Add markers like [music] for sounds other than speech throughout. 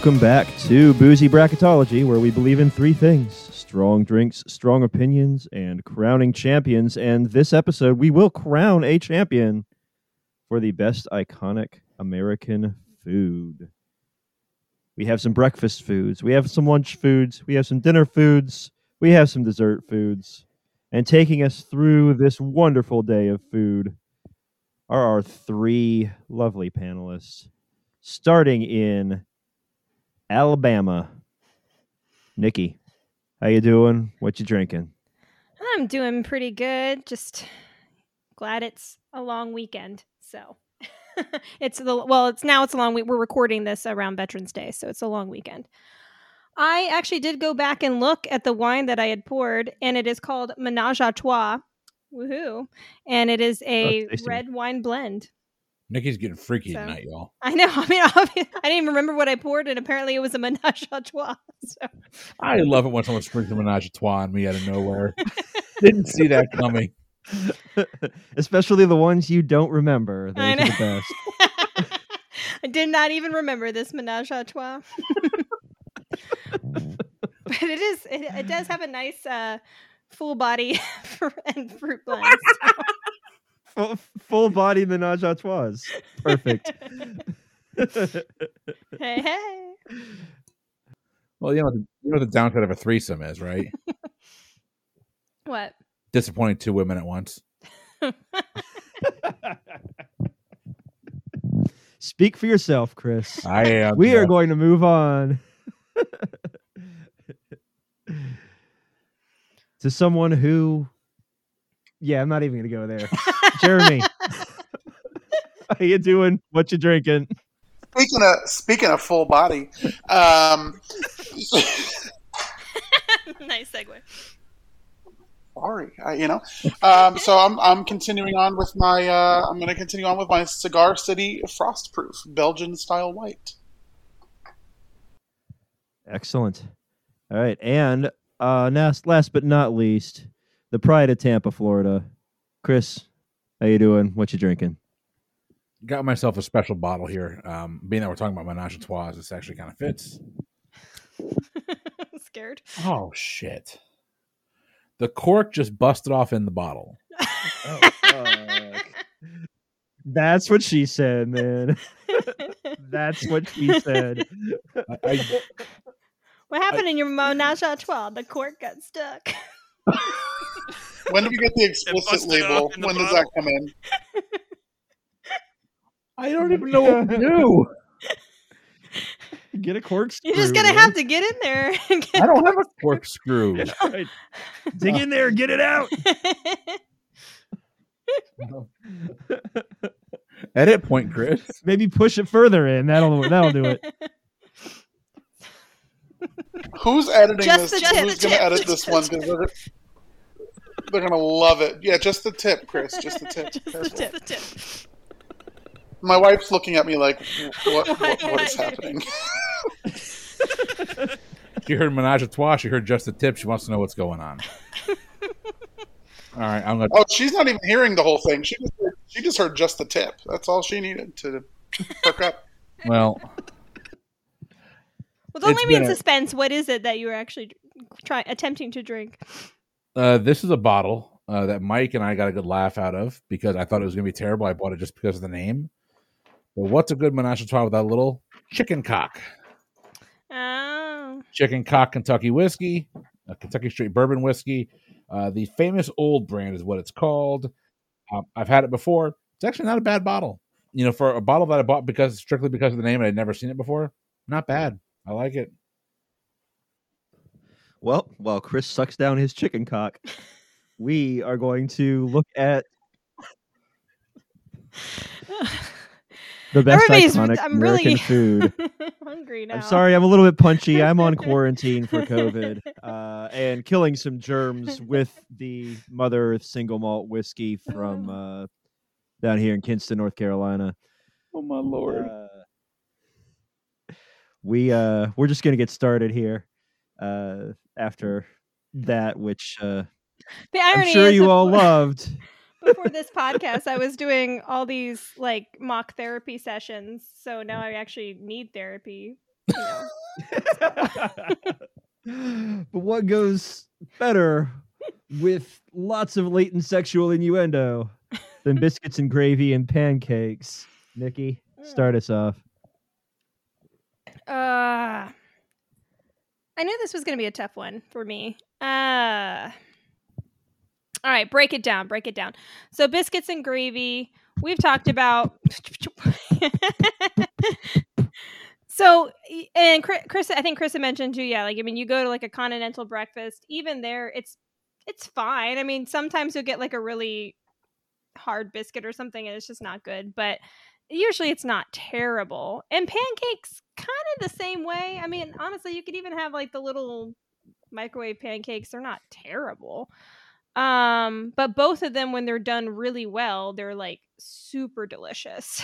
Welcome back to Boozy Bracketology, where we believe in three things strong drinks, strong opinions, and crowning champions. And this episode, we will crown a champion for the best iconic American food. We have some breakfast foods, we have some lunch foods, we have some dinner foods, we have some dessert foods. And taking us through this wonderful day of food are our three lovely panelists, starting in Alabama. Nikki, how you doing? What you drinking? I'm doing pretty good. Just glad it's a long weekend. So [laughs] it's the well, it's now it's a long week. We're recording this around Veterans Day, so it's a long weekend. I actually did go back and look at the wine that I had poured, and it is called Menage a Trois. Woohoo! And it is a oh, tasty. red wine blend. Nikki's getting freaky So- tonight, y'all. I know. [laughs] I mean, I didn't even remember what I poured, and apparently it was a Menage a Trois. [laughs] So I love it when someone sprinkles a menage a trois on me out of nowhere. [laughs] Didn't see that coming. Especially the ones you don't remember. Those I are the best. I did not even remember this menage a trois. but it is it, it does have a nice uh full body and fruit blend. Full, full body menage a trois. Perfect. [laughs] [laughs] hey hey. Well, you know, the, you know what the downside of a threesome is, right? [laughs] What? Disappointing two women at once. Speak for yourself, Chris. I am. we are going to move on to someone who yeah i'm not even gonna go there jeremy [laughs] how you doing what you drinking Speaking of speaking of full body, um, [laughs] nice segue. sorry, I, you know. Um, so I'm I'm continuing on with my uh, I'm going to continue on with my Cigar City Frostproof Belgian style white. excellent all right and uh last, last but not least the pride of tampa florida chris how you doing what you drinking got myself a special bottle here. Um, being that we're talking about menage a trois, this actually kind of fits. [laughs] Scared. Oh shit! The cork just busted off in the bottle. that's what she said man [laughs] that's what she said I, I, what happened in your menage a trois? The cork got stuck. [laughs] When do we get the explicit label? the When does that come in? I don't even know what to do. [laughs] get a corkscrew You're just gonna man. have to get in there. and get I don't have a [laughs] corkscrew. Yeah, right. dig in there get it out [laughs] Edit point, Chris. maybe push it further in that'll that'll do it Who's editing Just this? the Who's the going to tip, edit this one? Because they're, they're going to love it. Yeah, just the tip, Chris. Just the tip. [laughs] Just the tip. the tip. My wife's looking at me like, what, [laughs] what, what is happening? [laughs] She heard menage a trois. She heard just the tip. She wants to know what's going on. All right, I'm gonna. Oh, she's not even hearing the whole thing. She just heard, she just heard just the tip. That's all she needed to perk up. Well, Well, don't leave me in been a- suspense. What is it that you were actually trying attempting to drink? Uh, this is a bottle uh, that Mike and I got a good laugh out of because I thought it was gonna be terrible. I bought it just because of the name. But what's a good menage a trois without a little chicken cock? Oh, Chicken cock Kentucky whiskey, a Kentucky straight bourbon whiskey. Uh, the famous old brand is what it's called. Um, I've had it before. It's actually not a bad bottle. You know, for a bottle that I bought because strictly because of the name and I'd never seen it before, not bad. I like it. Well, while Chris sucks down his chicken cock, we are going to look at [laughs] the best Everybody's- iconic I'm American really food. [laughs] hungry now. I'm sorry, I'm a little bit punchy. I'm on [laughs] quarantine for COVID uh, and killing some germs with the Mother Earth single malt whiskey from uh, down here in Kinston, North Carolina. Oh my lord! Uh, we uh, we're just gonna get started here uh, after that, which uh, the I'm sure you that all before- [laughs] loved. before this [laughs] podcast, I was doing all these like mock therapy sessions. So now I actually need therapy. know. [laughs] but what goes better with lots of latent sexual innuendo than biscuits and gravy and pancakes? Nikki, start us off. Uh, I knew this was going to be a tough one for me. Uh, all right, break it down. Break it down. So biscuits and gravy. We've talked about. [laughs] so and Chris, I think Chris mentioned too. Yeah, like I mean, you go to like a continental breakfast. Even there, it's it's fine. I mean, sometimes you'll get like a really hard biscuit or something, and it's just not good. But usually, it's not terrible. And pancakes, kind of the same way. I mean, honestly, you could even have like the little microwave pancakes. They're not terrible. Um, but both of them, when they're done really well, they're like super delicious.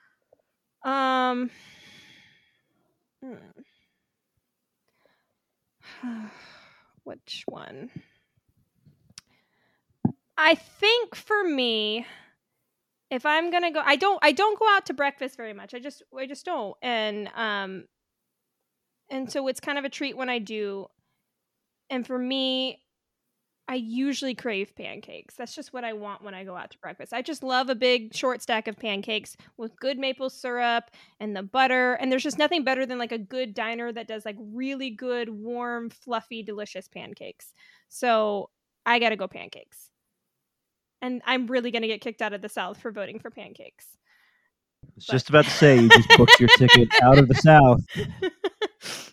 [laughs] um, hmm. [sighs] which one? I think for me, if I'm gonna go, I don't, I don't go out to breakfast very much. I just, I just don't, and um, and so it's kind of a treat when I do. And for me, I usually crave pancakes. That's just what I want when I go out to breakfast. I just love a big short stack of pancakes with good maple syrup and the butter. And there's just nothing better than like a good diner that does like really good, warm, fluffy, delicious pancakes. So I got to go pancakes. And I'm really going to get kicked out of the South for voting for pancakes. I was just about to say you just booked your ticket out of the [laughs] South.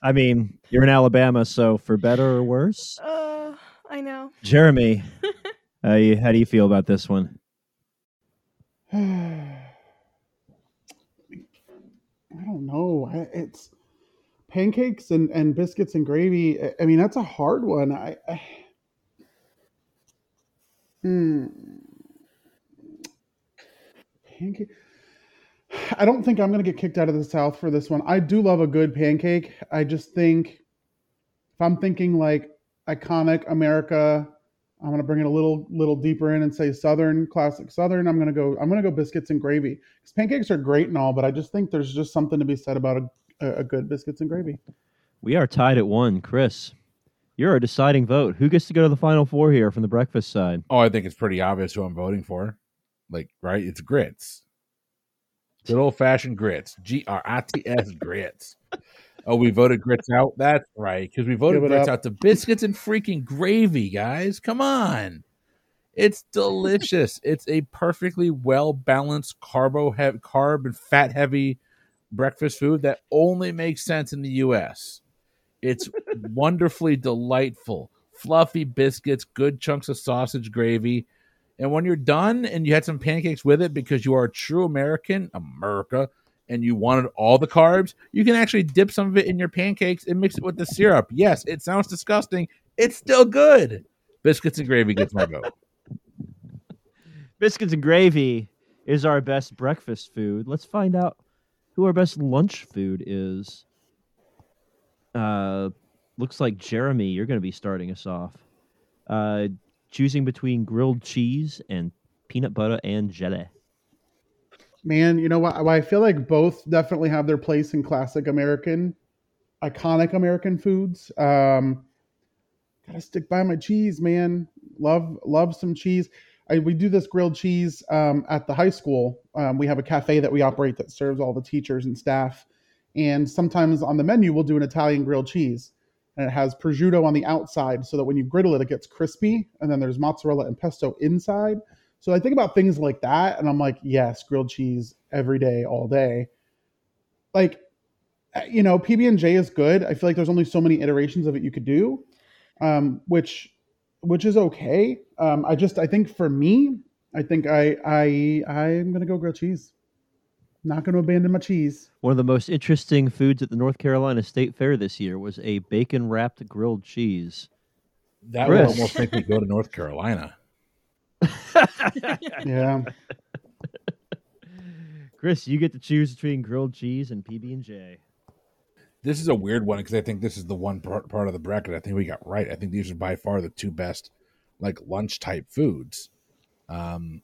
I mean, you're in Alabama, so for better or worse. Uh, I know. Jeremy, [laughs] how you, how do you feel about this one? I don't know. It's pancakes and, and biscuits and gravy. I- I mean, that's a hard one. I, I hmm. Pancake. I don't think I'm going to get kicked out of the South for this one. I do love a good pancake. I just think if I'm thinking like iconic America, I'm going to bring it a little little deeper in and say Southern, classic Southern. I'm going to go. I'm going to go biscuits and gravy. Because pancakes are great and all, but I just think there's just something to be said about a, a good biscuits and gravy. We are tied at one. Chris, you're a deciding vote. Who gets to go to the final four here from the breakfast side? Oh, I think it's pretty obvious who I'm voting for. Like, right? It's grits. Good old fashioned grits. G R I T S grits. Oh, we voted grits out? That's right. Because we voted grits up. out to biscuits and freaking gravy, guys. Come on. It's delicious. it's a perfectly well balanced carbo heavy, carb and fat heavy breakfast food that only makes sense in the US. It's wonderfully delightful. Fluffy biscuits, good chunks of sausage gravy. And when you're done and you had some pancakes with it because you are a true American, America, and you wanted all the carbs, you can actually dip some of it in your pancakes and mix it with the syrup. Yes, it sounds disgusting. It's still good. Biscuits and gravy gets my vote. Biscuits and gravy is our best breakfast food. Let's find out who our best lunch food is. Uh, looks like Jeremy, you're going to be starting us off. Uh, choosing between grilled cheese and peanut butter and jelly. Man, you know what? I feel like both definitely have their place in classic American, iconic American foods. Um, gotta stick by my cheese, man. Love love some cheese. I, we do this grilled cheese um, at the high school. Um, we have a cafe that we operate that serves all the teachers and staff. And sometimes on the menu, we'll do an Italian grilled cheese. And it has prosciutto on the outside so that when you griddle it, it gets crispy. And then there's mozzarella and pesto inside. So I think about things like that, and I'm like, yes, grilled cheese every day, all day. Like, uh, you know, PB and J is good. I feel like there's only so many iterations of it you could do, um, which, which is okay. Um, I just, I think for me, I think I, I, I'm gonna go grilled cheese. Not gonna abandon my cheese. One of the most interesting foods at the North Carolina State Fair this year was a bacon wrapped grilled cheese. That would almost make me go to North Carolina. [laughs] Yeah, Chris, you get to choose between grilled cheese and PB and J. This is a weird one because I think this is the one part, part of the bracket I think we got right. I think these are by far the two best, like lunch type foods. Um,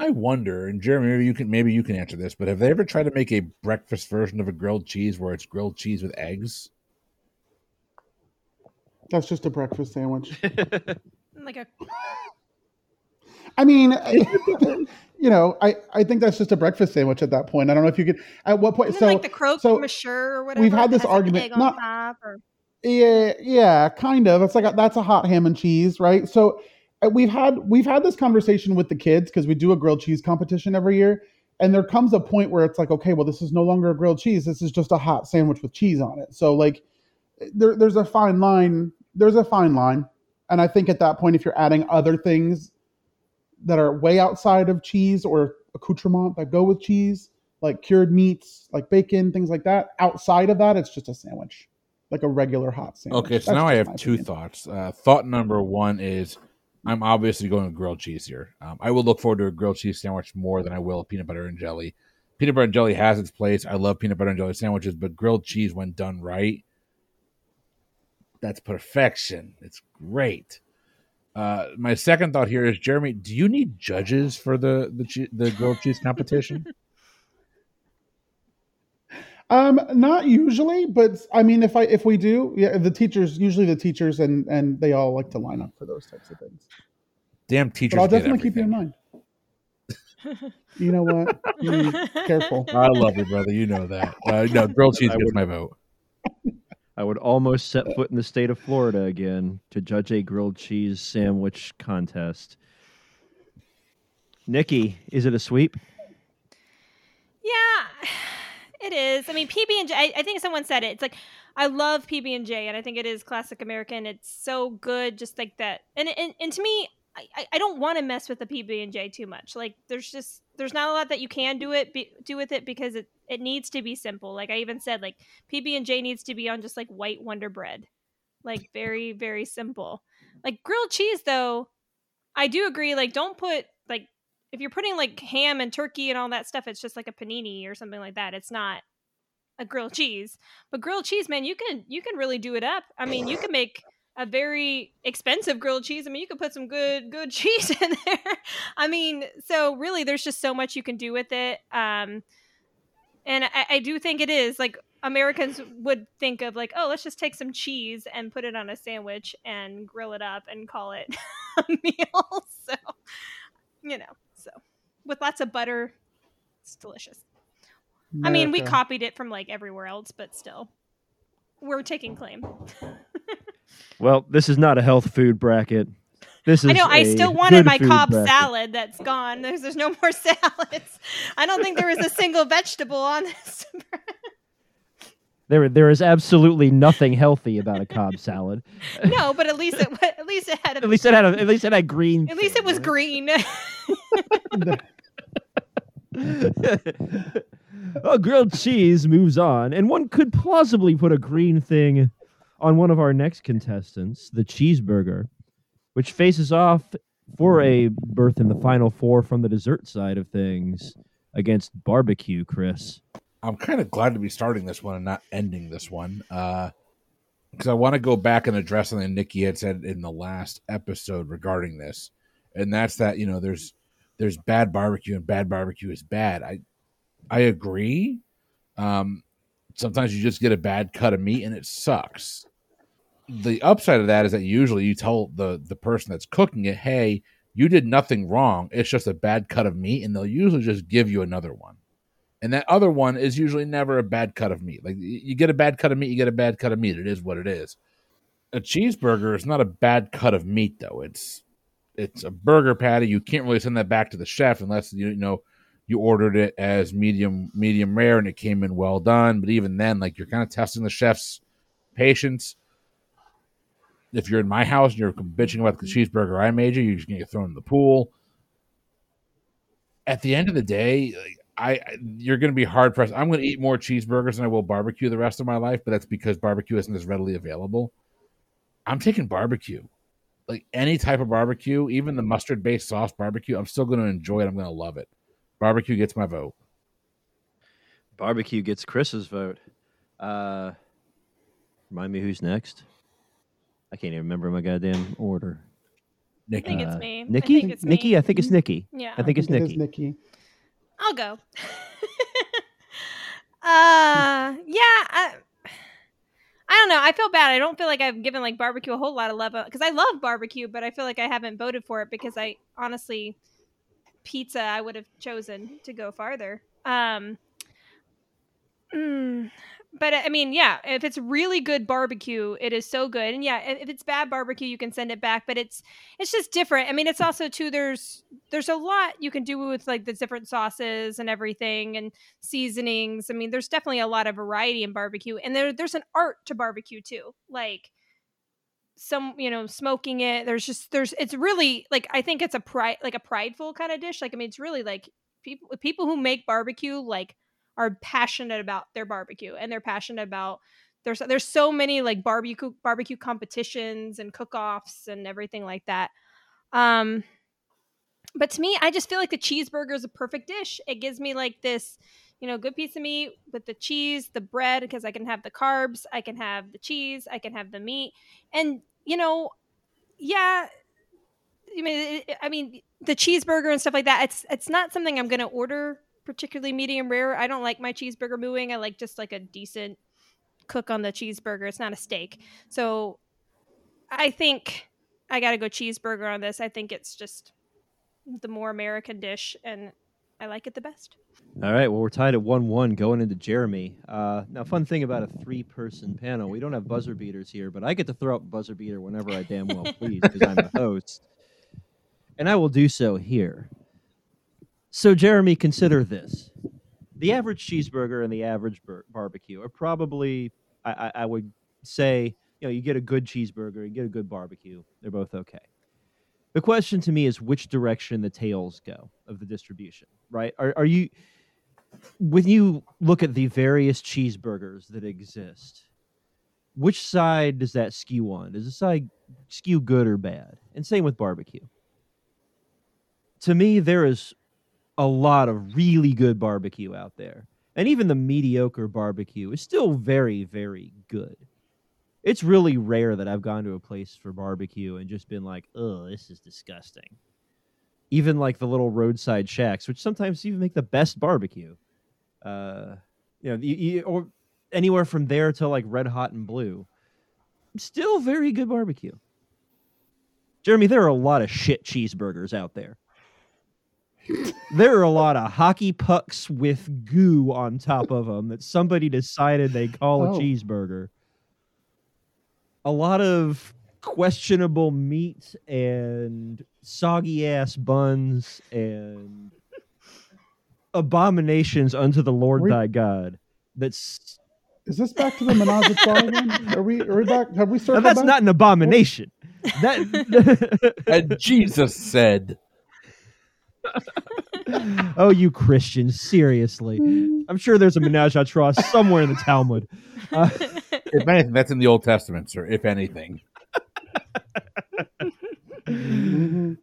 I wonder, and Jeremy, maybe you can maybe you can answer this, but have they ever tried to make a breakfast version of a grilled cheese where it's grilled cheese with eggs? That's just a breakfast sandwich. [laughs] Like a I mean, [laughs] you know, I, I think that's just a breakfast sandwich at that point. I don't know if you could. At what point? isn't So it like the croque so monsieur or whatever. we've had this argument, egg on not- top or Yeah, yeah, kind of. It's like a, that's a hot ham and cheese, right? So we've had we've had this conversation with the kids because we do a grilled cheese competition every year, and there comes a point where it's like, okay, well, this is no longer a grilled cheese. This is just a hot sandwich with cheese on it. So like, there, there's a fine line. There's a fine line, and I think at that point, if you're adding other things that are way outside of cheese or accoutrement that go with cheese, like cured meats, like bacon, things like that, outside of that, it's just a sandwich like a regular hot sandwich. Okay, so That's now I have two opinion. thoughts. Uh, thought number one is I'm obviously going with grilled cheese here. Um, I will look forward to a grilled cheese sandwich more than I will peanut butter and jelly. Peanut butter and jelly has its place. I love peanut butter and jelly sandwiches, but grilled cheese, when done right, that's perfection. It's great. Uh, my second thought here is Jeremy. Do you need judges for the the, the grilled cheese competition? [laughs] Um, not usually, but I mean, if I if we do, yeah, the teachers usually the teachers and and they all like to line up for those types of things. Damn teachers! But I'll definitely keep you in mind. [laughs] You know what? Mm, careful. I love you, brother. You know that. Uh, no, grilled cheese I gets my vote. I would almost set foot in the state of Florida again to judge a grilled cheese sandwich contest. Nikki, is it a sweep? Yeah, it is. I mean, PB and J. I, I think someone said it. It's like I love PB and J, and I think it is classic American. It's so good, just like that. And and, and to me, I, I- don't want to mess with the PB and J too much. Like, there's just there's not a lot that you can do it be, do with it because it it needs to be simple. Like I even said, like PB and J needs to be on just like white Wonder Bread, like very very simple. Like grilled cheese, though, I do agree. Like, don't put like if you're putting like ham and turkey and all that stuff, it's just like a panini or something like that. It's not a grilled cheese. But grilled cheese, man, you can you can really do it up. I mean, you can make a very expensive grilled cheese. I mean, you could put some good good [laughs] cheese in there. I mean, so really, there's just so much you can do with it. Um, and I, I do think it is like Americans would think of like, oh, let's just take some cheese and put it on a sandwich and grill it up and call it [laughs] a meal. [laughs] So, you know, with lots of butter, it's delicious. I mean, we copied it from like everywhere else, but still, we're taking claim. [laughs] Well, this is not a health food bracket. This is I know. I a still wanted my food Cobb bracket. salad. That's gone. There's there's no more [laughs] salads. I don't think there was a single vegetable on this. [laughs] There, there is absolutely nothing healthy about a Cobb salad. no, but at least it at least it had a, At least it had a, at least it had green. at least it was green. A grilled cheese moves on, and one could plausibly put a green thing on one of our next contestants, the cheeseburger, which faces off for a berth in the final four from the dessert side of things against barbecue. Chris, I'm kind of glad to be starting this one and not ending this one. Uh because I want to go back and address something Nikki had said in the last episode regarding this. And that's that, you know, there's there's bad barbecue and bad barbecue is bad. I I agree. Um sometimes you just get a bad cut of meat and it sucks. The upside of that is that usually you tell the the person that's cooking it, "Hey, you did nothing wrong. It's just a bad cut of meat," and they'll usually just give you another one and that other one is usually never a bad cut of meat. Like you get a bad cut of meat, you get a bad cut of meat. It is what it is. A cheeseburger is not a bad cut of meat though. It's it's a burger patty. You can't really send that back to the chef unless you know you ordered it as medium medium rare and it came in well done. But even then, like you're kind of testing the chef's patience. If you're in my house and you're bitching about the mm-hmm. cheeseburger I made you, you're just gonna get thrown in the pool. At the end of the day, like, I- you're going to be hard pressed. I'm going to eat more cheeseburgers than I will barbecue the rest of my life, but that's because barbecue isn't as readily available. I'm taking barbecue, like any type of barbecue, even the mustard based sauce barbecue. I'm still going to enjoy it. I'm going to love it. Barbecue gets my vote. barbecue gets Chris's vote. Uh, remind me who's next. I can't even remember my goddamn order. Nikki. think it's Uh, me. I Nikki? think it's Nikki? me. I think it's Nikki. Yeah. I think it's it is Nikki. Nikki. I'll go. [laughs] uh, yeah. I, I don't know. I feel bad. I don't feel like I've given like barbecue a whole lot of love because I love barbecue, but I feel like I haven't voted for it because I honestly, pizza I would have chosen to go farther. Um, mm, but uh, I mean, yeah, if it's really good barbecue, it is so good. And yeah, if if it's bad barbecue, you can send it back. But it's it's just different. I mean, it's also too. There's there's a lot you can do with like the different sauces and everything and seasonings. I mean, there's definitely a lot of variety in barbecue, and there there's an art to barbecue too. Like some you know smoking it there's just there's it's really like i think it's a pride like a prideful kind of dish like i mean it's really like people people who make barbecue like are passionate about their barbecue and they're passionate about there's there's so many like barbecue barbecue competitions and cook-offs and everything like that. Um but to me i just feel like the cheeseburger is a perfect dish. It gives me like this you know good piece of meat with the cheese the bread because i can have the carbs i can have the cheese i can have the meat. And you know yeah i mean i mean the cheeseburger and stuff like that it's it's not something i'm going to order particularly medium rare. I don't like my cheeseburger mooing. I like just like a decent cook on the cheeseburger. It's not a steak. So i think i gotta go cheeseburger on this. I think it's just the more american dish and i like it the best. All right. Well, we're tied at one-one going into Jeremy. Uh, now, fun thing about a three-person panel, we don't have buzzer beaters here, but I get to throw up a buzzer beater whenever I damn well please because I'm the [laughs] host, and I will do so here. So, Jeremy, consider this: the average cheeseburger and the average barbecue are probably, I, I, I would say, you know, you get a good cheeseburger, you get a good barbecue, they're both okay. The question to me is which direction the tails go of the distribution, right? Are, are you, when you look at the various cheeseburgers that exist, which side does that skew on? Does the side skew good or bad? And same with barbecue. To me, there is a lot of really good barbecue out there. And even the mediocre barbecue is still very, very good. It's really rare that I've gone to a place for barbecue and just been like, oh, this is disgusting. Even like the little roadside shacks, which sometimes even make the best barbecue. Uh, you know, you, you, or anywhere from there to like red hot and blue. Still very good barbecue. Jeremy, there are a lot of shit cheeseburgers out there. There are a lot of hockey pucks with goo on top of them that somebody decided they call a Oh. cheeseburger. A lot of questionable meat and soggy ass buns and abominations unto the Lord We- thy God. That's Is this back to the menage a trois again? Are we? Are we back? Have we now circled that's back? not an abomination. That [laughs] And Jesus said, oh, you Christians, seriously. I'm sure there's a menage a trois somewhere in the Talmud. Uh, [laughs] if anything, that's in the Old Testament, sir. If anything, [laughs]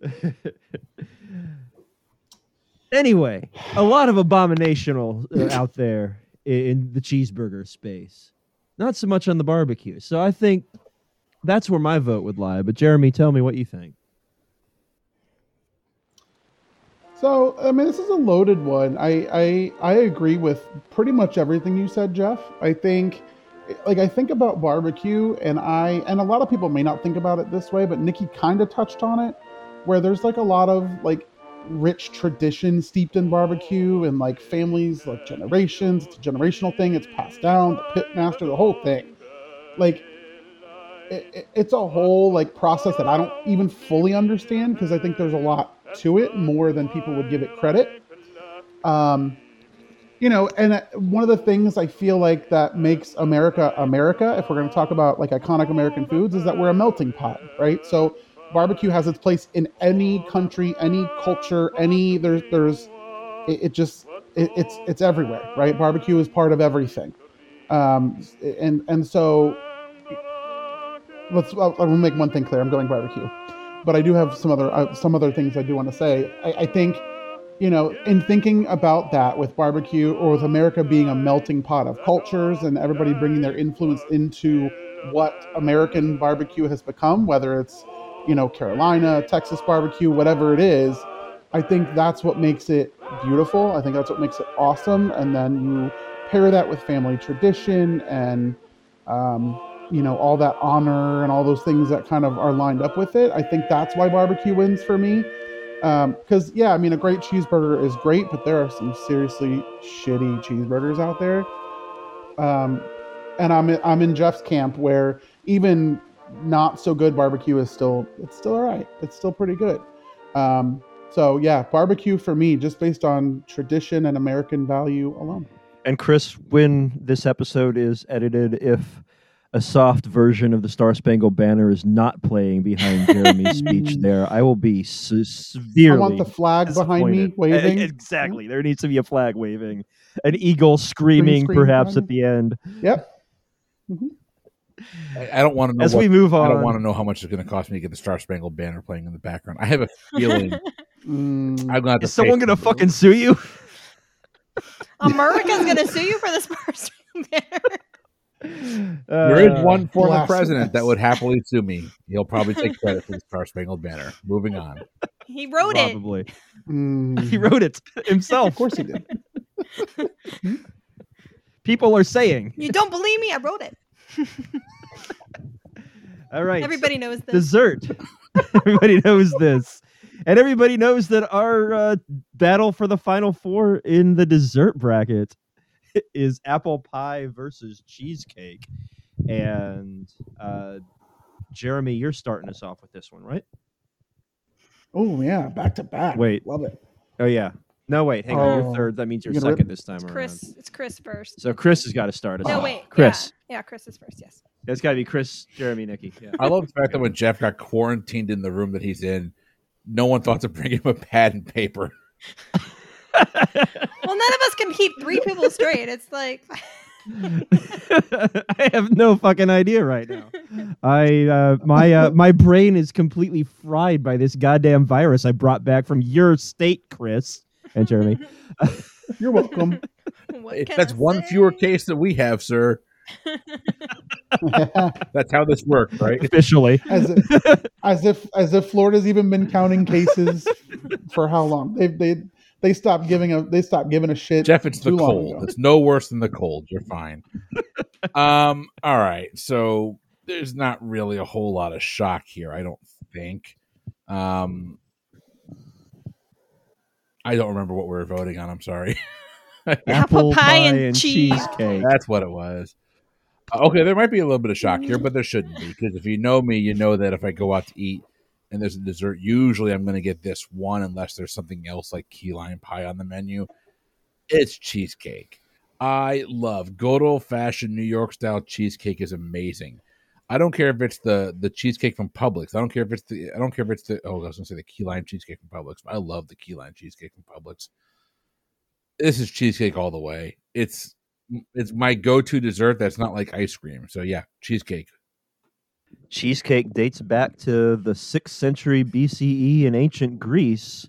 anyway, a lot of abominational uh, out there in the cheeseburger space. Not so much on the barbecue. So I think that's where my vote would lie. But Jeremy, tell me what you think. So, I mean, this is a loaded one. I, I I agree with pretty much everything you said, Jeff. I think, like, I think about barbecue, and I and a lot of people may not think about it this way, but Nikki kind of touched on it, where there's like a lot of like rich tradition steeped in barbecue, and like families, like generations. It's a generational thing. It's passed down. The pit master, the whole thing. Like, it, it- it's a whole like process that I don't even fully understand because I think there's a lot to it more than people would give it credit. Um, you know, and uh, one of the things I feel like that makes America America, if we're going to talk about like iconic American foods, is that we're a melting pot, right? So barbecue has its place in any country, any culture, any there's there's it, it just it, it's it's everywhere, right? Barbecue is part of everything, um, and and so let's I'll, I'll make one thing clear. I'm going barbecue, but I do have some other uh, some other things I do want to say. I, I think, you know, in thinking about that with barbecue or with America being a melting pot of cultures and everybody bringing their influence into what American barbecue has become, whether it's you know, Carolina, Texas barbecue, whatever it is. I think that's what makes it beautiful. I think that's what makes it awesome. And then you pair that with family tradition and, um, you know, all that honor and all those things that kind of are lined up with it. I think that's why barbecue wins for me. Because, yeah, I mean, a great cheeseburger is great, but there are some seriously shitty cheeseburgers out there. Um, and I'm I'm in Jeff's camp where even not so good barbecue is still it's still all right. It's still pretty good. Um, so yeah, barbecue for me, just based on tradition and American value alone. And Chris, when this episode is edited, if a soft version of the Star Spangled Banner is not playing behind [laughs] Jeremy's speech, there, I will be se- I want the flag behind me. Waving. Exactly. There needs to be a flag waving, an eagle screaming, scream perhaps behind at the end. Yep. I, I don't want to know. As what- we move on, I don't want to know how much it's going to cost me to get the Star Spangled Banner playing in the background. I have a feeling [laughs] Mm, I'm going to have to. is someone going to fucking sue you? America's gonna sue you for this first banner. There is Uh, one former blasphemous. president that would happily sue me. He'll probably take credit for the Star Spangled Banner. Moving on. He wrote it. Probably. mm. [laughs] He wrote it himself. Of course he did. [laughs] People are saying. You don't believe me? I wrote it. [laughs] All right. Everybody knows this. dessert. everybody knows this. And everybody knows that our uh, battle for the final four in the dessert bracket [laughs] is apple pie versus cheesecake. And uh, Jeremy, you're starting us off with this one, right? Oh yeah, back to back. Wait. love it. Oh, yeah. No, wait. Hang on. You're Oh. third. That means you're You gonna second rip- this time It's around. Chris. It's Chris first. So Chris has got to start us no, off. wait. Chris. Yeah. yeah, Chris is first. Yes. It's got to be Chris, Jeremy, Nikki. Yeah. I love the fact that when Jeff got quarantined in the room that he's in, no one thought to bring him a pad and paper. [laughs] Well, none of us can keep three people straight. It's like [laughs] [laughs] I have no fucking idea right now. I uh, my uh, my brain is completely fried by this goddamn virus I brought back from your state, Chris and Jeremy. [laughs] You're welcome. That's one say? fewer case that we have, sir. That's how this works, right? Officially, as if, as if as if Florida's even been counting cases for how long? They they they stopped giving a they stopped giving a shit. Jeff, it's the long cold. ago. It's no worse than the cold. You're fine. [laughs] um, all right. So there's not really a whole lot of shock here, I don't think. Um I don't remember what we were voting on. I'm sorry. [laughs] Apple pie and cheese. cheesecake. That's what it was. Uh, Okay, there might be a little bit of shock here, but there shouldn't be because if you know me, you know that if I go out to eat and there's a dessert, usually I'm going to get this one unless there's something else like key lime pie on the menu. It's cheesecake. I love good old fashioned New York style cheesecake is amazing. I don't care if it's the the cheesecake from Publix. I don't care if it's the I don't care if it's the oh I was gonna say the key lime cheesecake from Publix. I love the key lime cheesecake from Publix. This is cheesecake all the way. It's it's my go to dessert that's not like ice cream. So yeah, cheesecake. Cheesecake dates back to the sixth century BCE in ancient Greece.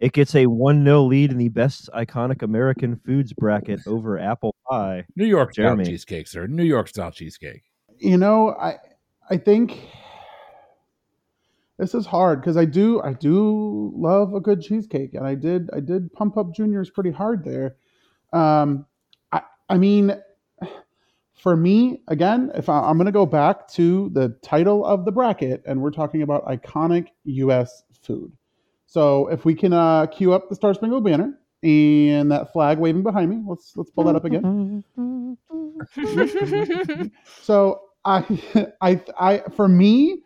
It gets a 1 0 lead in the best iconic American foods bracket over apple pie. New York style Jeremy. cheesecake, sir. New York style cheesecake. you know i i think this is hard because i do i do love a good cheesecake and i did i did pump up Junior's pretty hard there um i i mean for me again if I, i'm going to go back to the title of the bracket and we're talking about iconic us food so if we can uh cue up the star spangled banner and that flag waving behind me let's let's pull that up again [laughs] so I, [laughs] I, I, for me,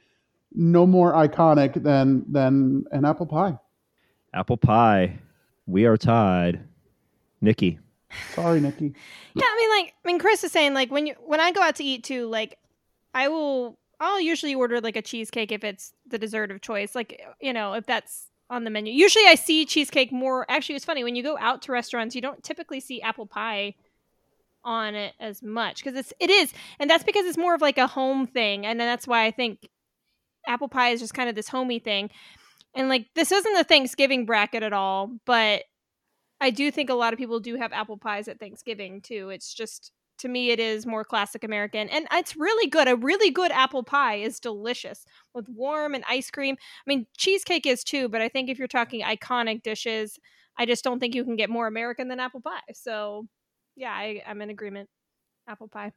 no more iconic than than an apple pie. Apple pie. We are tied. Nikki. Sorry, Nikki. Yeah, I mean, like, I mean, Chris is saying, like, when you when I go out to eat too, like, I will, I'll usually order like a cheesecake if it's the dessert of choice, like, you know, if that's on the menu. Usually, I see cheesecake more. Actually, it's funny when you go out to restaurants, you don't typically see apple pie on it as much because it's it is, and that's because it's more of like a home thing, and then that's why I think apple pie is just kind of this homey thing. And like, this isn't the Thanksgiving bracket at all, but I do think a lot of people do have apple pies at Thanksgiving too. It's just to me it is more classic American, and it's really good. A really good apple pie is delicious with warm and ice cream. I mean, cheesecake is too, but I think if you're talking iconic dishes, I just don't think you can get more American than apple pie. So, yeah, I, I'm in agreement. Apple pie.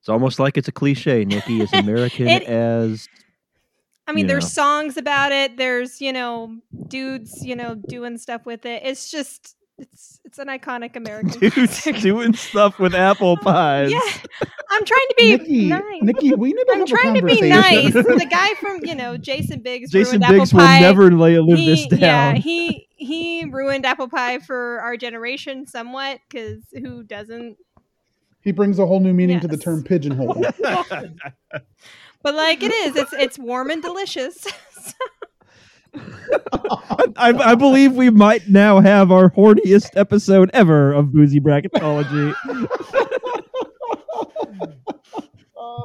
It's almost like it's a cliche, Nikki, as [laughs] American It- as I mean, You there's know. songs about it. There's you know dudes you know doing stuff with it. It's just it's it's an iconic American. [laughs] dudes doing stuff with apple [laughs] pies. Yeah, I'm trying to be Nikki, nice. Nikki, we need to I'm have trying a to be nice. [laughs] The guy from you know Jason Biggs. Jason ruined Biggs apple will pie. never lay, live he, this down. Yeah, he he ruined apple pie for our generation somewhat because who doesn't? He brings a whole new meaning to the term pigeonhole. But like it is, it's it's warm and delicious. [laughs] I, I believe we might now have our horniest episode ever of Boozy Bracketology.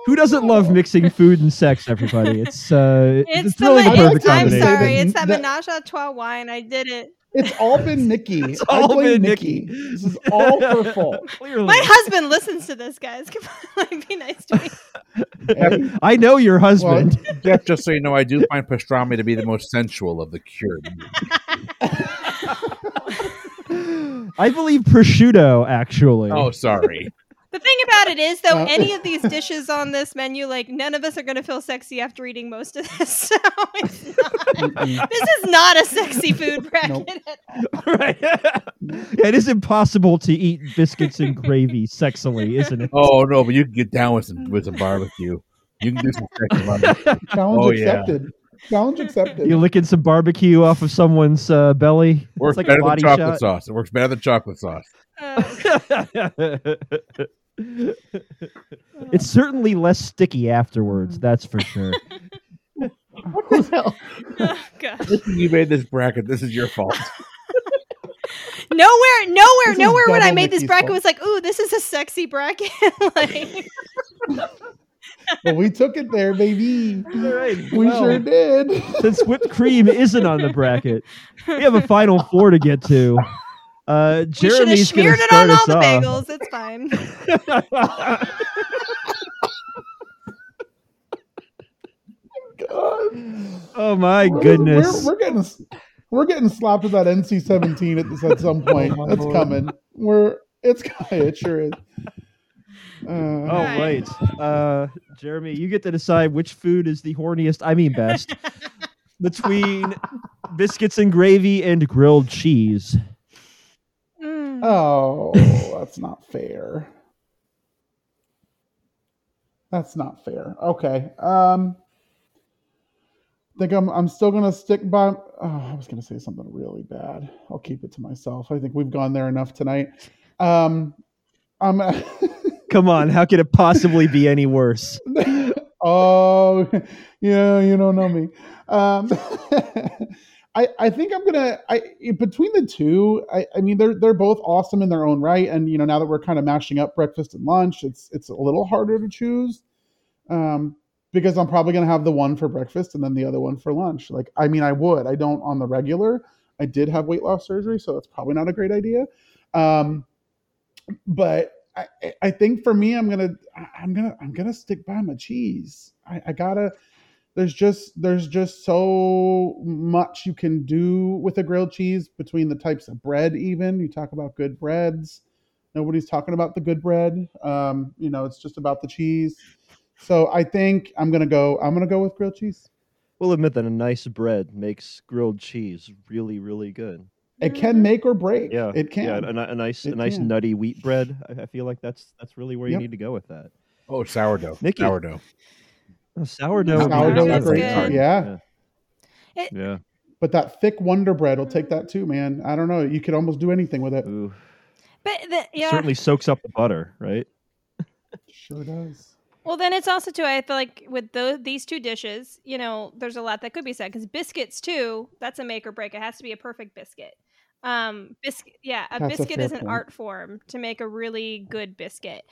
Who doesn't love mixing food and sex, everybody? It's uh, It's, the really the ma- I'd like perfect to I'm sorry, it's that, that- menage a trois wine. I did it. It's all been Nikki. [laughs] It's I all blame been Nikki. Nikki. This is all her [laughs] fault. Clearly. My husband listens to this, guys. Come on, like, be nice to me. [laughs] I know your husband. Jeff, just so you know, I do [laughs] find pastrami to be the most sensual of the cured. I believe prosciutto, actually. Oh, sorry. The thing about it is, though, Uh, any [laughs] of these dishes on this menu, like none of us are going to feel sexy after eating most of this. [laughs] So [laughs] this is not a sexy food bracket. Nope. at all. right. yeah, it is impossible to eat biscuits and gravy sexily, isn't it? Oh no, but you can get down with some with some barbecue. You can do some sexy barbecue. Challenge Oh, yeah. accepted. Challenge accepted. You're licking some barbecue off of someone's uh, belly. Works it's like better a than chocolate shot. sauce. It works better than chocolate sauce. Uh, [laughs] it's certainly less sticky afterwards. Mm. That's for sure. [laughs] what the hell? [laughs] oh, gosh. Listen, you made this bracket. This is your fault. Nowhere, nowhere, This nowhere when I made this bracket fault. was like, "Ooh, this is a sexy bracket." like, Well, we took it there, baby. All right. We well, sure did. Since whipped cream isn't on the bracket, we have a final four to get to. Uh, we should have Jeremy's going to smeared it on all us the bagels. It's fine. God. [laughs] oh my We're- goodness! We're, we're getting we're getting slapped with that NC seventeen at this at some point. Oh, my That's Lord. coming. We're it's it sure is. [laughs] Uh, All Right. right, uh, Jeremy, you get to decide which food is the horniest. I mean, best [laughs] between biscuits and gravy and grilled cheese. Oh, that's not fair. That's not fair. Okay. Um think I'm I'm still gonna stick by oh, I was gonna say something really bad. I'll keep it to myself. I think we've gone there enough tonight. Um I'm [laughs] Come on, how could it possibly be any worse? [laughs] oh yeah, you don't know me. Um, [laughs] I I think I'm gonna I between the two. I, I mean they're they're both awesome in their own right, and you know now that we're kind of mashing up breakfast and lunch, it's it's a little harder to choose. Um, because I'm probably gonna have the one for breakfast and then the other one for lunch. Like I mean I would. I don't on the regular. I did have weight loss surgery, so that's probably not a great idea. Um, but I, I- think for me, I'm gonna I'm gonna I'm gonna stick by my cheese. I, I gotta. There's just there's just so much you can do with a grilled cheese between the types of bread. Even you talk about good breads. Nobody's talking about the good bread. Um, you know, it's just about the cheese. So I think I'm gonna go. I'm gonna go with grilled cheese. We'll admit that a nice bread makes grilled cheese really, really good. It can make or break. Yeah, it can. Yeah, a, a nice, a nice can. nutty wheat bread. I, I feel like that's that's really where you need to go with that. Oh, sourdough. Nikki. Sourdough. Oh, sourdough. Sourdough nice. is great. Yeah. Yeah. It- yeah. But that thick Wonder Bread will take that too, man. I don't know. You could almost do anything with it. Ooh. But the, yeah. Certainly soaks up the butter, right? Sure does. Well, then it's also too. I feel like with the, these two dishes, you know, there's a lot that could be said because biscuits too. That's a make or break. It has to be a perfect biscuit. Um, biscuit. Yeah, a That's biscuit fair is an point. art form to make a really good biscuit.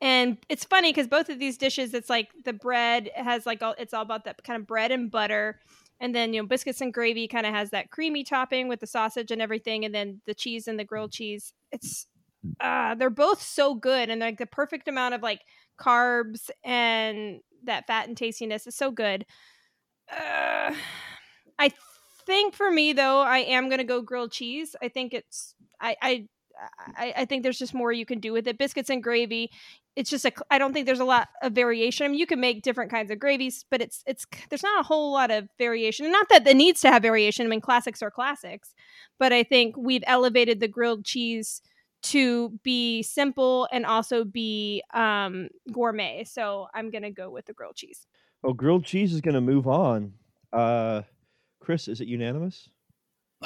And it's funny because both of these dishes, it's like the bread has like all. It's all about that kind of bread and butter. And then you know biscuits and gravy kind of has that creamy topping with the sausage and everything, and then the cheese and the grilled cheese. It's uh, they're both so good and like the perfect amount of like carbs and that fat and tastiness is so good. Uh, I think for me though, I am gonna go grilled cheese. I think it's I I I, I think there's just more you can do with it. Biscuits and gravy. It's just a. I don't think there's a lot of variation. I mean, you can make different kinds of gravies, but it's it's there's not a whole lot of variation. Not that it needs to have variation. I mean, classics are classics, but I think we've elevated the grilled cheese to be simple and also be um, gourmet. So I'm gonna go with the grilled cheese. Well, grilled cheese is to move on. Uh, Chris, is it unanimous?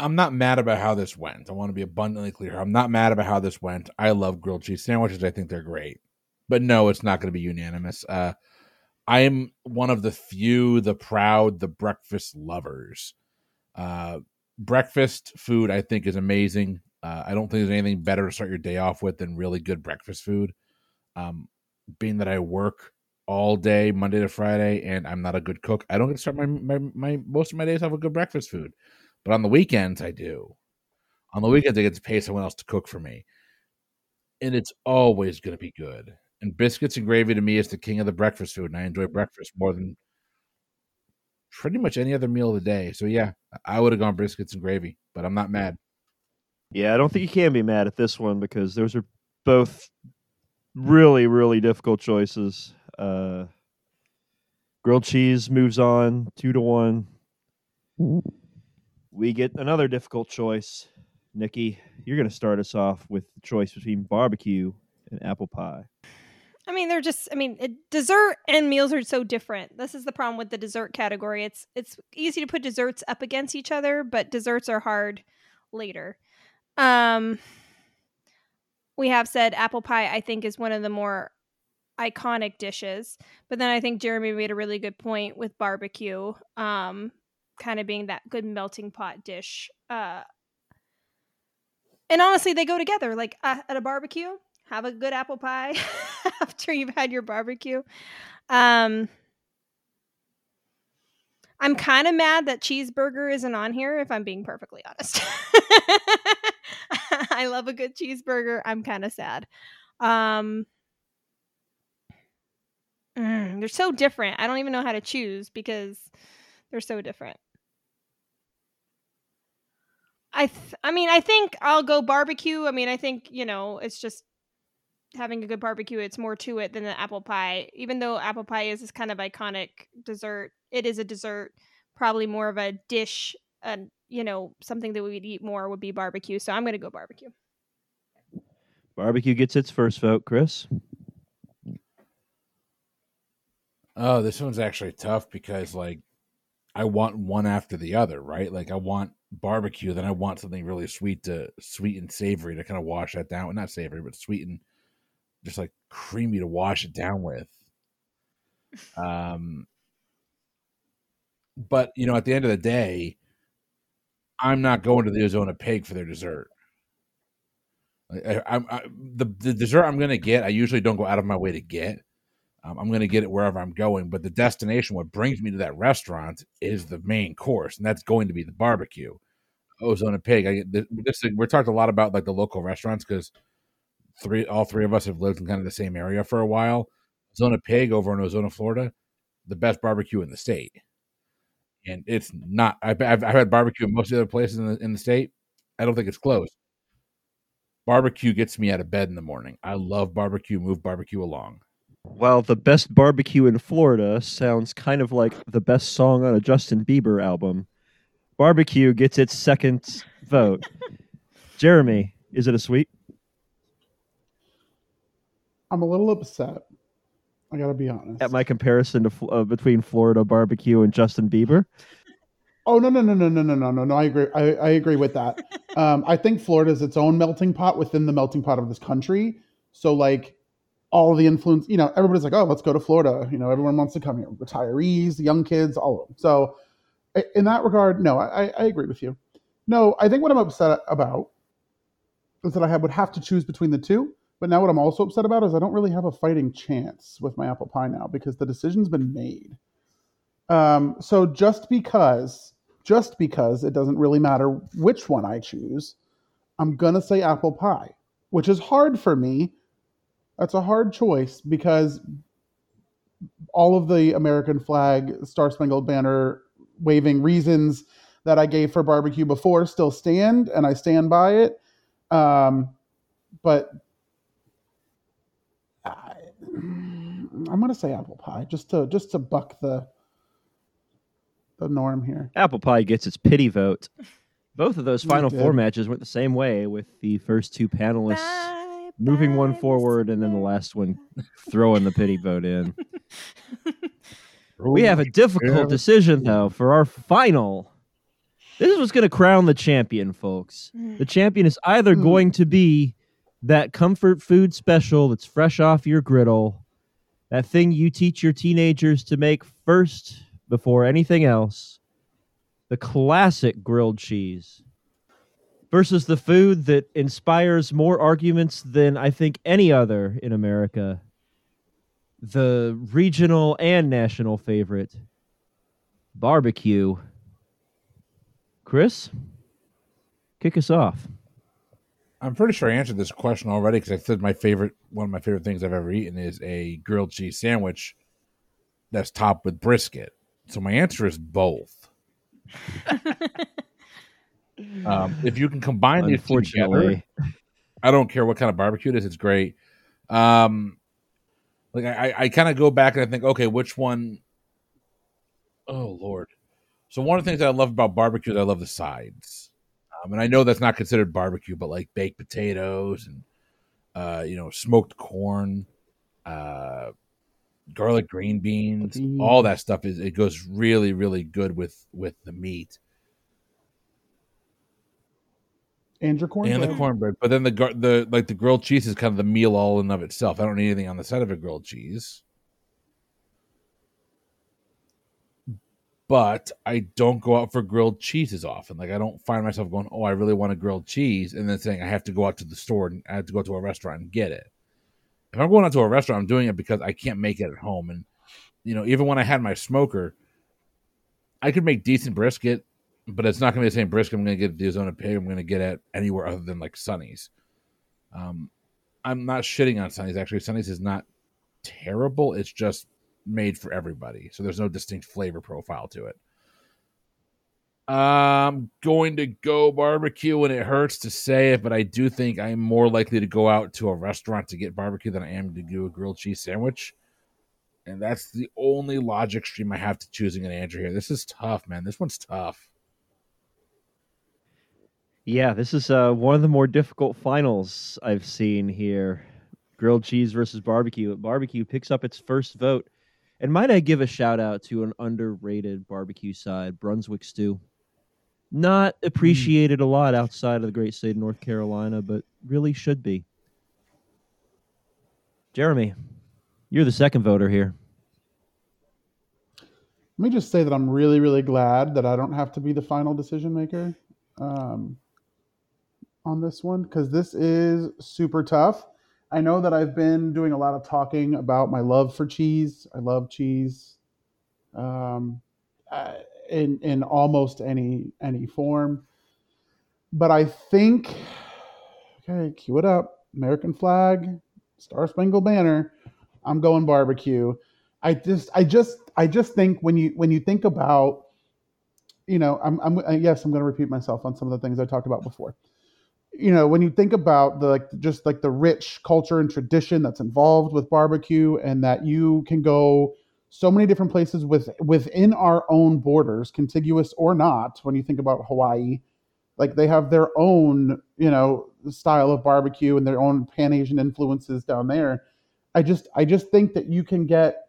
I'm not mad about how this went. I want to be abundantly clear. I'm not mad about how this went. I love grilled cheese sandwiches. I think they're great. But no, it's not going to be unanimous. Uh, I am one of the few, the proud, the breakfast lovers. Uh, breakfast food, I think, is amazing. Uh, I don't think there's anything better to start your day off with than really good breakfast food. Um, being that I work all day, Monday to Friday, and I'm not a good cook, I don't get to start my, my, my most of my days off with good breakfast food. But on the weekends, I do. On the hmm. weekends, I get to pay someone else to cook for me. And it's always going to be good. And biscuits and gravy to me is the king of the breakfast food. And I enjoy mm. breakfast more than pretty much any other meal of the day. So, yeah, I would have gone biscuits and gravy, but I'm not mad. Yeah, I don't think you mm. can be mad at this one because those are both really, really difficult choices. Uh, grilled cheese moves on two to one. We get another difficult choice. Nikki, you're going to start us off with the choice between barbecue and apple pie. I mean, they're just. I mean, it, dessert and meals are so different. This is the problem with the dessert category. It's it's easy to put desserts up against each other, but desserts are hard later. Um, we have said apple pie. I think is one of the more iconic dishes, but then I think Jeremy made a really good point with barbecue. Um, kind of being that good melting pot dish. Uh, and honestly, they go together. Like uh, at a barbecue, have a good apple pie [laughs] after you've had your barbecue. Um, I'm kind of mad that cheeseburger isn't on here, if I'm being perfectly honest. [laughs] I love a good cheeseburger. I'm kind of sad. Um, mm, they're so different. I don't even know how to choose because they're so different. I th- I mean, I think I'll go barbecue. I mean, I think, you know, it's just having a good barbecue, it's more to it than the apple pie. Even though apple pie is this kind of iconic dessert, it is a dessert, probably more of a dish and, you know, something that we would eat more would be barbecue. So I'm going to go barbecue. Barbecue gets its first vote, Chris. Oh, this one's actually tough because like I want one after the other, right? Like I want barbecue, then I want something really sweet to sweet and savory to kind of wash that down. Not savory, but sweet and just like creamy to wash it down with. Um, but you know, at the end of the day, I'm not going to the Ozona Pig for their dessert. I, I, I, the the dessert I'm going to get, I usually don't go out of my way to get. Um, I'm going to get it wherever I'm going, but the destination, what brings me to that restaurant, is the main course, and that's going to be the barbecue. Ozona Pig. I, this, we're talking a lot about like the local restaurants because three, all three of us have lived in kind of the same area for a while. Ozona Pig over in Ozona, Florida, the best barbecue in the state, and it's not. I've, I've, I've had barbecue in most of the other places in the, in the state. I don't think it's close. Barbecue gets me out of bed in the morning. I love barbecue. Move barbecue along. Well, the best barbecue in Florida sounds kind of like the best song on a Justin Bieber album. Barbecue gets its second vote. [laughs] Jeremy, is it a sweet? I'm a little upset. I gotta be honest. At my comparison to uh, between Florida barbecue and Justin Bieber. Oh no no no no no no no no no! I agree. I, I agree with that. [laughs] um, I think Florida is its own melting pot within the melting pot of this country. So like all the influence, you know, everybody's like, oh, let's go to Florida. You know, everyone wants to come here. Retirees, young kids, all of them. So in that regard, no, I, I agree with you. No, I think what I'm upset about is that I would have to choose between the two. But now what I'm also upset about is I don't really have a fighting chance with my apple pie now because the decision's been made. Um, so just because, just because it doesn't really matter which one I choose, I'm gonna say apple pie. which is hard for me. That's a hard choice because all of the American flag, Star Spangled Banner waving reasons that I gave for barbecue before still stand, and I stand by it. Um, but I, I'm gonna say apple pie just to just to buck the the norm here. Apple pie gets its pity vote. Both of those final four matches went the same way, with the first two panelists Bye, moving one forward and then the last one [laughs] throwing the pity vote in. We have a difficult Yeah. decision though for our final. This is what's going to crown the champion, folks. The champion is either Hmm. going to be that comfort food special that's fresh off your griddle, that thing you teach your teenagers to make first before anything else, the classic grilled cheese, versus the food that inspires more arguments than I think any other in America, the regional and national favorite, barbecue. Chris, kick us off. I'm pretty sure I answered this question already because I said my favorite, one of my favorite things I've ever eaten is a grilled cheese sandwich that's topped with brisket. So my answer is both. [laughs] Um, if you can combine these two together, Unfortunately, I don't care what kind of barbecue it is. It's great. Um, like I, I kind of go back and I think, okay, which one? Oh Lord! So one of the things that I love about barbecue is I love the sides, um, and I know that's not considered barbecue, but like baked potatoes and uh, you know smoked corn, uh, garlic green beans, Beans. all that stuff is it goes really really good with with the meat. And your cornbread. and the cornbread. But then the gar- the like the grilled cheese is kind of the meal all in of itself. I don't need anything on the side of a grilled cheese. But I don't go out for grilled cheeses often. Like I don't find myself going, "Oh, I really want a grilled cheese," and then saying I have to go out to the store and I have to go to a restaurant and get it. If I'm going out to a restaurant, I'm doing it because I can't make it at home. And you know, even when I had my smoker, I could make decent brisket, but it's not going to be the same brisket I'm going to get at the Ozona Pig. I'm going to get at anywhere other than like Sonny's. Um, I'm not shitting on Sonny's. Actually, Sonny's is not terrible. It's just made for everybody, so there's no distinct flavor profile to it. I'm going to go barbecue, and it hurts to say it, but I do think I'm more likely to go out to a restaurant to get barbecue than I am to do a grilled cheese sandwich. And that's the only logic stream I have to choosing an answer here. This is tough, man. This one's tough. Yeah, this is uh, one of the more difficult finals I've seen here. Grilled cheese versus barbecue. Barbecue picks up its first vote. And might I give a shout out to an underrated barbecue side, Brunswick Stew. Not appreciated a lot outside of the great state of North Carolina, but really should be. Jeremy, you're the second voter here. Let me just say that I'm really, really glad that I don't have to be the final decision maker um, on this one because this is super tough. I know that I've been doing a lot of talking about my love for cheese. I love cheese um, uh, in in almost any any form, but I think okay, cue it up. American flag, Star Spangled Banner. I'm going barbecue. I just, I just, I just think when you when you think about, you know, I'm, I'm uh, yes, I'm going to repeat myself on some of the things I talked about before. You know, when you think about the like just like the rich culture and tradition that's involved with barbecue, and that you can go so many different places with within our own borders, contiguous or not. When you think about Hawaii, like they have their own, you know, style of barbecue and their own Pan Asian influences down there. I just, I just think that you can get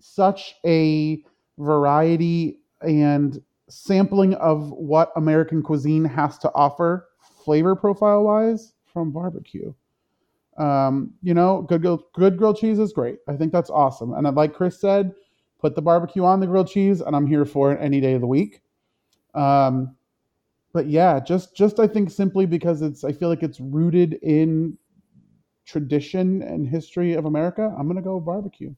such a variety and sampling of what American cuisine has to offer, flavor profile wise, from barbecue. Um, you know, good good grilled cheese is great. I think that's awesome. And like Chris said, put the barbecue on the grilled cheese, and I'm here for it any day of the week. Um, but yeah, just just I think simply because it's I feel like it's rooted in tradition and history of America. I'm gonna go barbecue.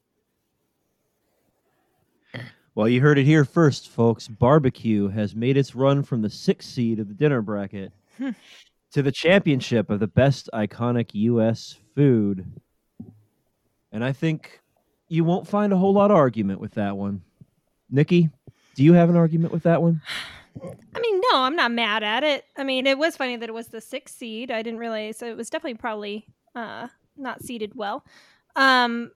Well, you heard it here first, folks. Barbecue has made its run from the sixth seed of the dinner bracket to the championship of the best iconic U.S. food. And I think you won't find a whole lot of argument with that one. Nikki, do you have an argument with that one? I mean, no, I'm not mad at it. I mean, it was funny that it was the sixth seed. I didn't realize so it was definitely probably uh, not seeded well. Um,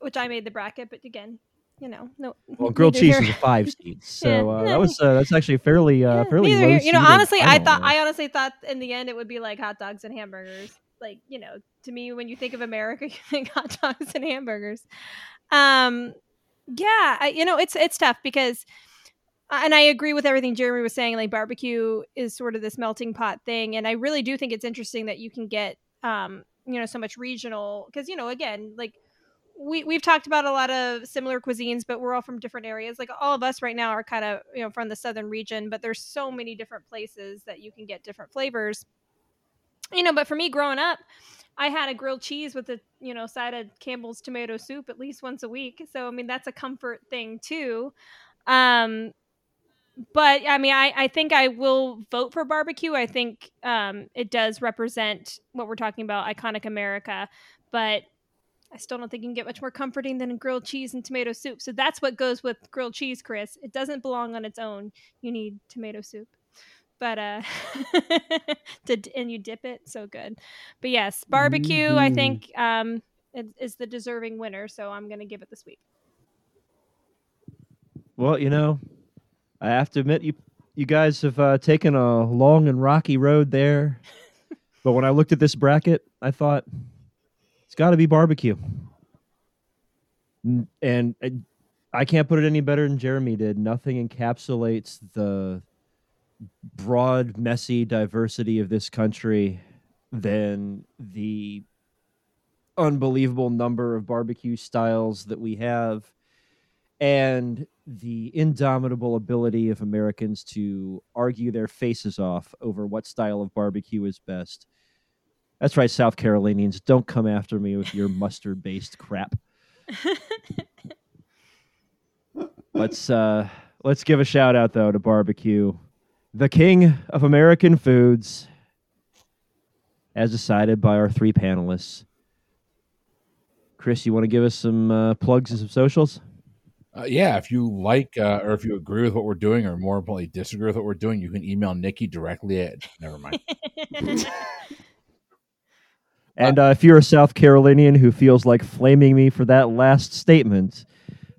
which I made the bracket, but again, you know, no. Well, [laughs] grilled cheese here- is a five [laughs] seed, so uh, that was uh, that's actually fairly uh, fairly here- you know, honestly, I thought. I honestly thought in the end it would be like hot dogs and hamburgers. Like you know, to me, when you think of America, [laughs] you think hot dogs and hamburgers. Um, yeah, I, you know, it's it's tough because, uh, and I agree with everything Jeremy was saying. Like barbecue is sort of this melting pot thing, and I really do think it's interesting that you can get, um, you know, so much regional because you know, again, like we we've talked about a lot of similar cuisines, but we're all from different areas. Like all of us right now are kind of you know from the southern region, but there's so many different places that you can get different flavors. You know, but for me growing up, I had a grilled cheese with a you know side of Campbell's tomato soup at least once a week. So I mean that's a comfort thing too. Um, but I mean, I, I think I will vote for barbecue. I think um, it does represent what we're talking about, iconic America. But I still don't think you can get much more comforting than grilled cheese and tomato soup. So that's what goes with grilled cheese, Chris. It doesn't belong on its own. You need tomato soup. But uh [laughs] to, and you dip it, so good. But yes, barbecue, I Mhm. think um is, is the deserving winner, so I'm going to give it this week. Well, you know, I have to admit you you guys have uh, taken a long and rocky road there. [laughs] but when I looked at this bracket, I thought it's got to be barbecue. And I can't put it any better than Jeremy did. Nothing encapsulates the broad, messy diversity of this country than the unbelievable number of barbecue styles that we have and the indomitable ability of Americans to argue their faces off over what style of barbecue is best. That's right, South Carolinians. Don't come after me with your mustard based crap. [laughs] Let's uh let's give a shout out though to barbecue. The king of American foods, as decided by our three panelists. Chris, you want to give us some uh, plugs and some socials? Uh, yeah, if you like uh, or if you agree with what we're doing, or more importantly, disagree with what we're doing, you can email Nikki directly at. Never mind. [laughs] And uh, if you're a South Carolinian who feels like flaming me for that last statement,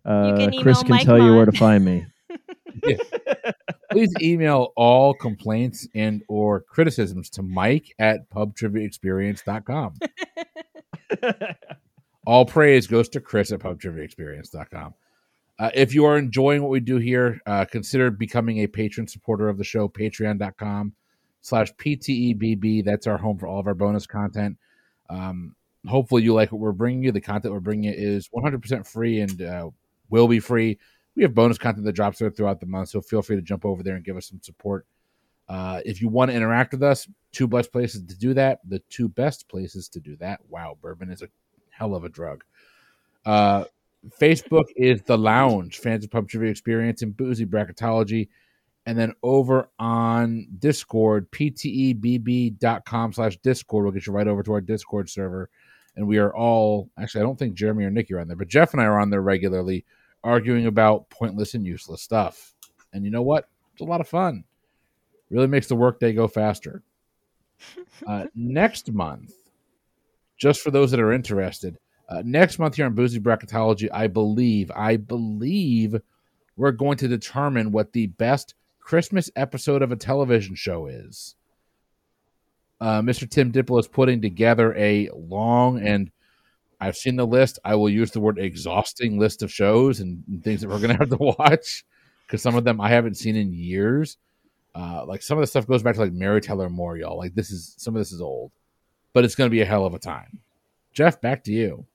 uh, can Chris can Mike tell you where to find me. [laughs] Please email all complaints and or criticisms to Mike at pubtriviaexperience.com. [laughs] all praise goes to Chris at pubtriviaexperience.com. Uh, if you are enjoying what we do here, uh, consider becoming a patron supporter of the show, patreon.com slash PTEBB. That's our home for all of our bonus content. Um, hopefully you like what we're bringing you. The content we're bringing you is 100% free and uh, will be free. We have bonus content that drops throughout the month, so feel free to jump over there and give us some support. Uh, if you want to interact with us, two best places to do that. The two best places to do that. Wow, bourbon is a hell of a drug. Uh, Facebook is the Lounge, fans of pub trivia experience and boozy bracketology. And then over on Discord, ptebb.com slash Discord we'll get you right over to our Discord server. And we are all actually, I don't think Jeremy or Nikki are on there, but Jeff and I are on there regularly arguing about pointless and useless stuff. And you know what? It's a lot of fun. Really makes the workday go faster. [laughs] Uh, next month, just for those that are interested, uh, next month here on Boozy Bracketology, I believe, I believe we're going to determine what the best Christmas episode of a television show is. Uh, Mr. Tim Dipple is putting together a long and I've seen the list. I will use the word exhausting list of shows and, and things that we're going to have to [laughs] watch because some of them I haven't seen in years. Uh, like some of the stuff goes back to like Mary Tyler Moore, y'all. Like this is some of this is old, but it's going to be a hell of a time. Jeff, back to you.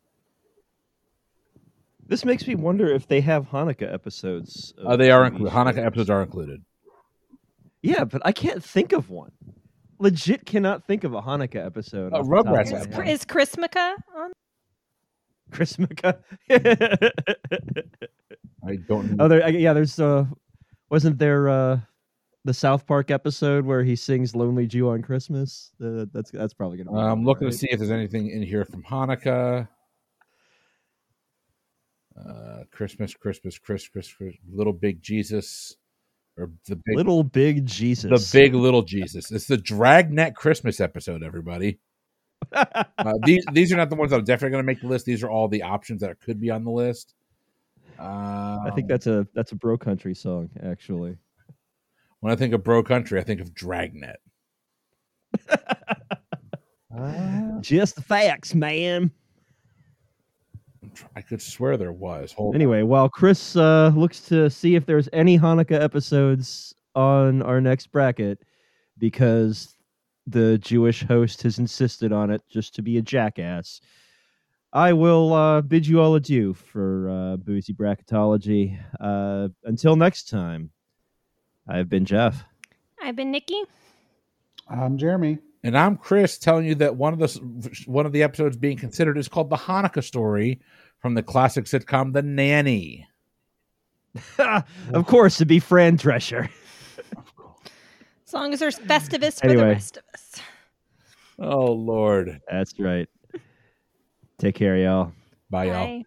This makes me wonder if they have Hanukkah episodes. Uh, they are. Hanukkah episodes are included. Yeah, but I can't think of one. Legit cannot think of a Hanukkah episode. Off the top of Rugrats Is, have is Chrismukkah on? Chrismukkah. [laughs] I don't. oh, there, yeah. There's uh, wasn't there uh, the the South Park episode where he sings "Lonely Jew on Christmas"? Uh, that's that's probably gonna. Be I'm funny, looking right? to see if there's anything in here from Hanukkah. Uh, Christmas, Christmas, Christmas, Christmas, little big Jesus, or the big, Little Big Jesus. the big little Jesus. It's the Dragnet Christmas episode, everybody. [laughs] Uh, these these are not the ones that are definitely going to make the list. These are all the options that could be on the list. Um, I think that's a that's a Bro Country song, actually. when I think of Bro Country, I think of Dragnet. [laughs] Just the facts, man. I could swear there was. Hold on. Anyway, while Chris uh, looks to see if there's any Hanukkah episodes on our next bracket, because the Jewish host has insisted on it just to be a jackass, I will uh, bid you all adieu for uh, Boozy Bracketology. Uh, until next time, I've been Jeff. I've been Nikki. I'm Jeremy. And I'm Chris telling you that one of the one of the episodes being considered is called the Hanukkah story from the classic sitcom The Nanny. [laughs] of course, to be Fran Drescher. As long as there's Festivus for the rest of us. Oh Lord. That's right. Take care, y'all. Bye y'all. Bye.